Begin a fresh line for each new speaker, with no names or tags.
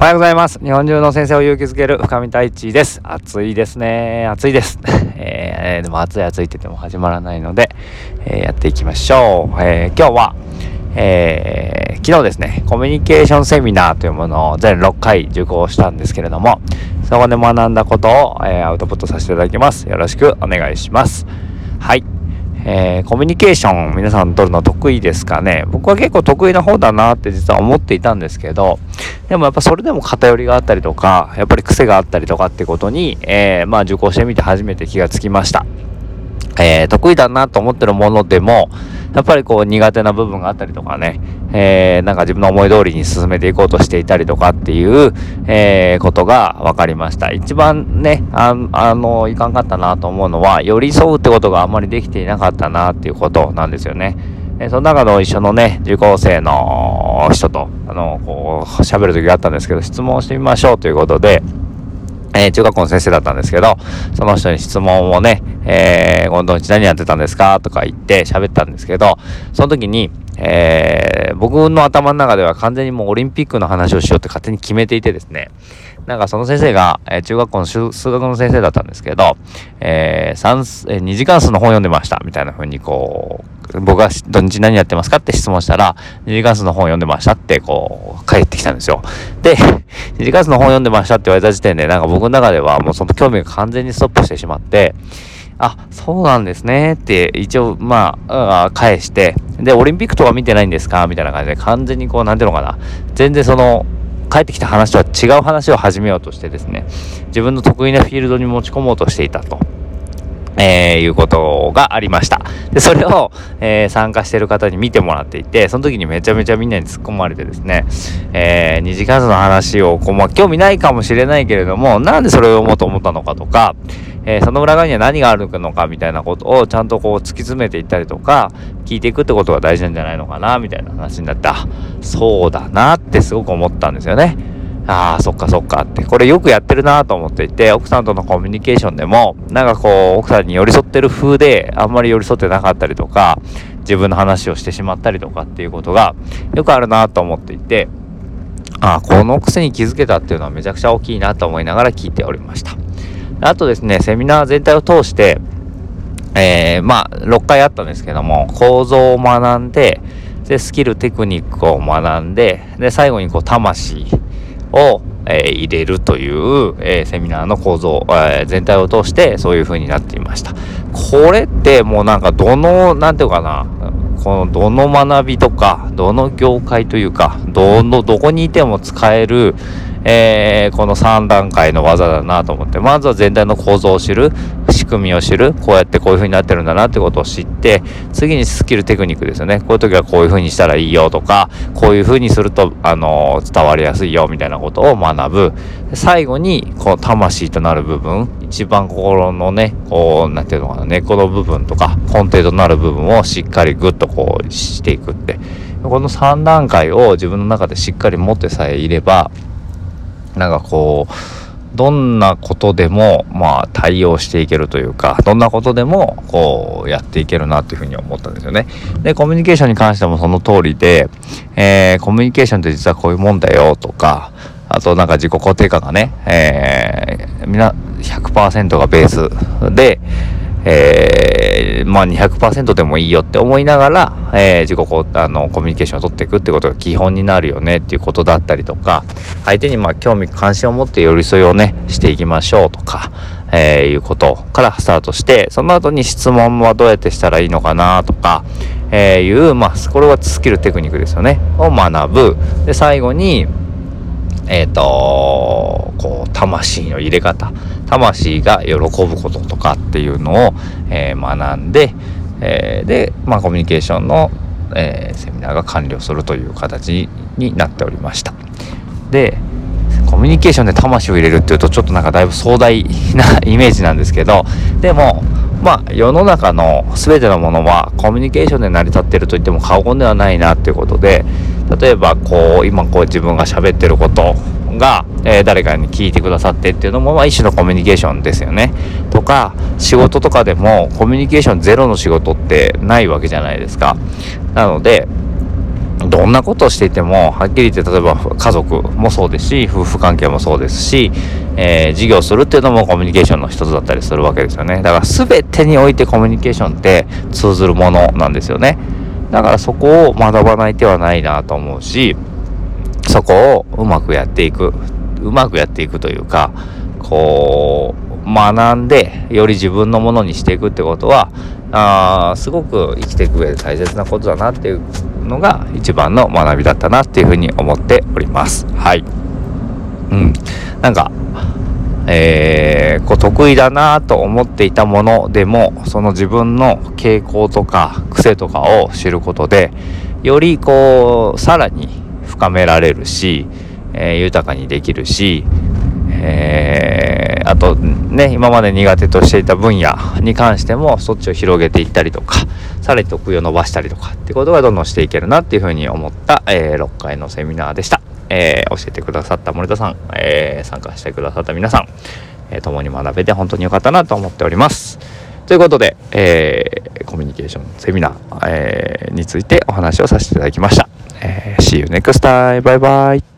おはようございます。日本中の先生を勇気づける深見太一です。暑いですね。暑いです。えー、でも暑い暑いって言っても始まらないので、えー、やっていきましょう。えー、今日は、え昨日ですね、コミュニケーションセミナーというものを全6回受講したんですけれども、そこで学んだことを、えアウトプットさせていただきます。よろしくお願いします。はい。えー、コミュニケーション皆さん取るの得意ですかね？僕は結構得意な方だなって実は思っていたんですけどでもやっぱそれでも偏りがあったりとかやっぱり癖があったりとかってことに、えー、まあ受講してみて初めて気がつきました。えー、得意だなと思ってるものでも、やっぱりこう苦手な部分があったりとかね、えー、なんか自分の思い通りに進めていこうとしていたりとかっていう、えー、ことが分かりました。一番ね、ああの、いかんかったなと思うのは、寄り添うってことがあんまりできていなかったなっていうことなんですよね。えその中の一緒のね、受講生の人と、あの、こう、喋る時があったんですけど、質問してみましょうということで、えー、中学校の先生だったんですけど、その人に質問をね、えー、今度日何やってたんですかとか言って喋ったんですけど、その時に、えー、僕の頭の中では完全にもうオリンピックの話をしようって勝手に決めていてですね、なんかその先生が、えー、中学校の数学の先生だったんですけど、えー、算えー、2時間数の本読んでました、みたいな風にこう、僕が土日何やってますかって質問したら、2時間数の本読んでましたってこう、帰ってきたんですよ。で、2時間数の本読んでましたって言われた時点で、なんか僕の中ではもうその興味が完全にストップしてしまって、あ、そうなんですねって一応、まあ、返して、で、オリンピックとか見てないんですかみたいな感じで完全にこう、なんていうのかな。全然その、帰ってきた話とは違う話を始めようとしてですね、自分の得意なフィールドに持ち込もうとしていたと。えー、いうことがありました。で、それを、えー、参加してる方に見てもらっていて、その時にめちゃめちゃみんなに突っ込まれてですね、えー、二次関数の話を、こう、まあ、興味ないかもしれないけれども、なんでそれを読もうと思ったのかとか、えー、その裏側には何があるのかみたいなことをちゃんとこう突き詰めていったりとか、聞いていくってことが大事なんじゃないのかな、みたいな話になって、あ、そうだなってすごく思ったんですよね。ああ、そっかそっかって、これよくやってるなと思っていて、奥さんとのコミュニケーションでも、なんかこう、奥さんに寄り添ってる風で、あんまり寄り添ってなかったりとか、自分の話をしてしまったりとかっていうことが、よくあるなと思っていて、ああ、この癖に気づけたっていうのはめちゃくちゃ大きいなと思いながら聞いておりました。あとですね、セミナー全体を通して、えー、まあ、6回あったんですけども、構造を学んで、で、スキル、テクニックを学んで、で、最後にこう、魂を、えー、入れるという、えー、セミナーの構造、えー、全体を通してそういう風になっていました。これってもうなんかどの、なんていうかな、このどの学びとか、どの業界というか、どの、どこにいても使える、えー、この3段階の技だなと思って、まずは全体の構造を知る、仕組みを知る、こうやってこういう風になってるんだなってことを知って、次にスキルテクニックですよね。こういう時はこういう風にしたらいいよとか、こういう風にすると、あのー、伝わりやすいよみたいなことを学ぶ。最後に、こう、魂となる部分、一番心のね、こう、なんていうのかな、根っこの部分とか、根底となる部分をしっかりグッとこうしていくって。この3段階を自分の中でしっかり持ってさえいれば、なんかこうどんなことでもまあ対応していけるというかどんなことでもこうやっていけるなというふうに思ったんですよね。でコミュニケーションに関してもその通りで、えー、コミュニケーションって実はこういうもんだよとかあとなんか自己肯定感がね、えー、みんな100%がベースで、えー、まあ200%でもいいよって思いながら、えー、自己こあのコミュニケーションを取っていくってことが基本になるよねっていうことだったりとか相手にまあ興味関心を持って寄り添いをねしていきましょうとか、えー、いうことからスタートしてその後に質問はどうやってしたらいいのかなとか、えー、いうまあこれはスキルテクニックですよねを学ぶ。で最後にえっ、ー、とこう魂の入れ方。魂が喜ぶこととかっていうのを、えー、学んで、えー、で、まあ、コミュニケーションの、えー、セミナーが完了するという形になっておりました。でコミュニケーションで魂を入れるっていうとちょっとなんかだいぶ壮大な イメージなんですけどでもまあ世の中の全てのものはコミュニケーションで成り立ってると言っても過言ではないなっていうことで例えばこう今こう自分が喋ってることが、えー、誰かに聞いてくださってっていうのも、まあ、一種のコミュニケーションですよね。とか仕事とかでもコミュニケーションゼロの仕事ってないわけじゃないですか。なのでどんなことをしていてもはっきり言って例えば家族もそうですし夫婦関係もそうですし、えー、事業するっていうのもコミュニケーションの一つだったりするわけですよねだから全てにおいてコミュニケーションって通ずるものなんですよねだからそこを学ばない手はないなと思うしそこをうまくやっていくうまくやっていくというかこう学んでより自分のものにしていくってことはあすごく生きていく上で大切なことだなっていうのが一番の学びだったなっていうふうに思っております。はい。うん。なんかえー、こう得意だなと思っていたものでもその自分の傾向とか癖とかを知ることでよりこうさらに深められるし、えー、豊かにできるし、えー、あとね今まで苦手としていた分野に関してもそっちを広げていったりとかさらに得意を伸ばしたりとかってことがどんどんしていけるなっていうふうに思った、えー、6回のセミナーでした。えー、教えてくださった森田さん、え、参加してくださった皆さん、え、共に学べて本当に良かったなと思っております。ということで、え、コミュニケーションセミナー、え、についてお話をさせていただきました。えー、See you next time. バイバイ。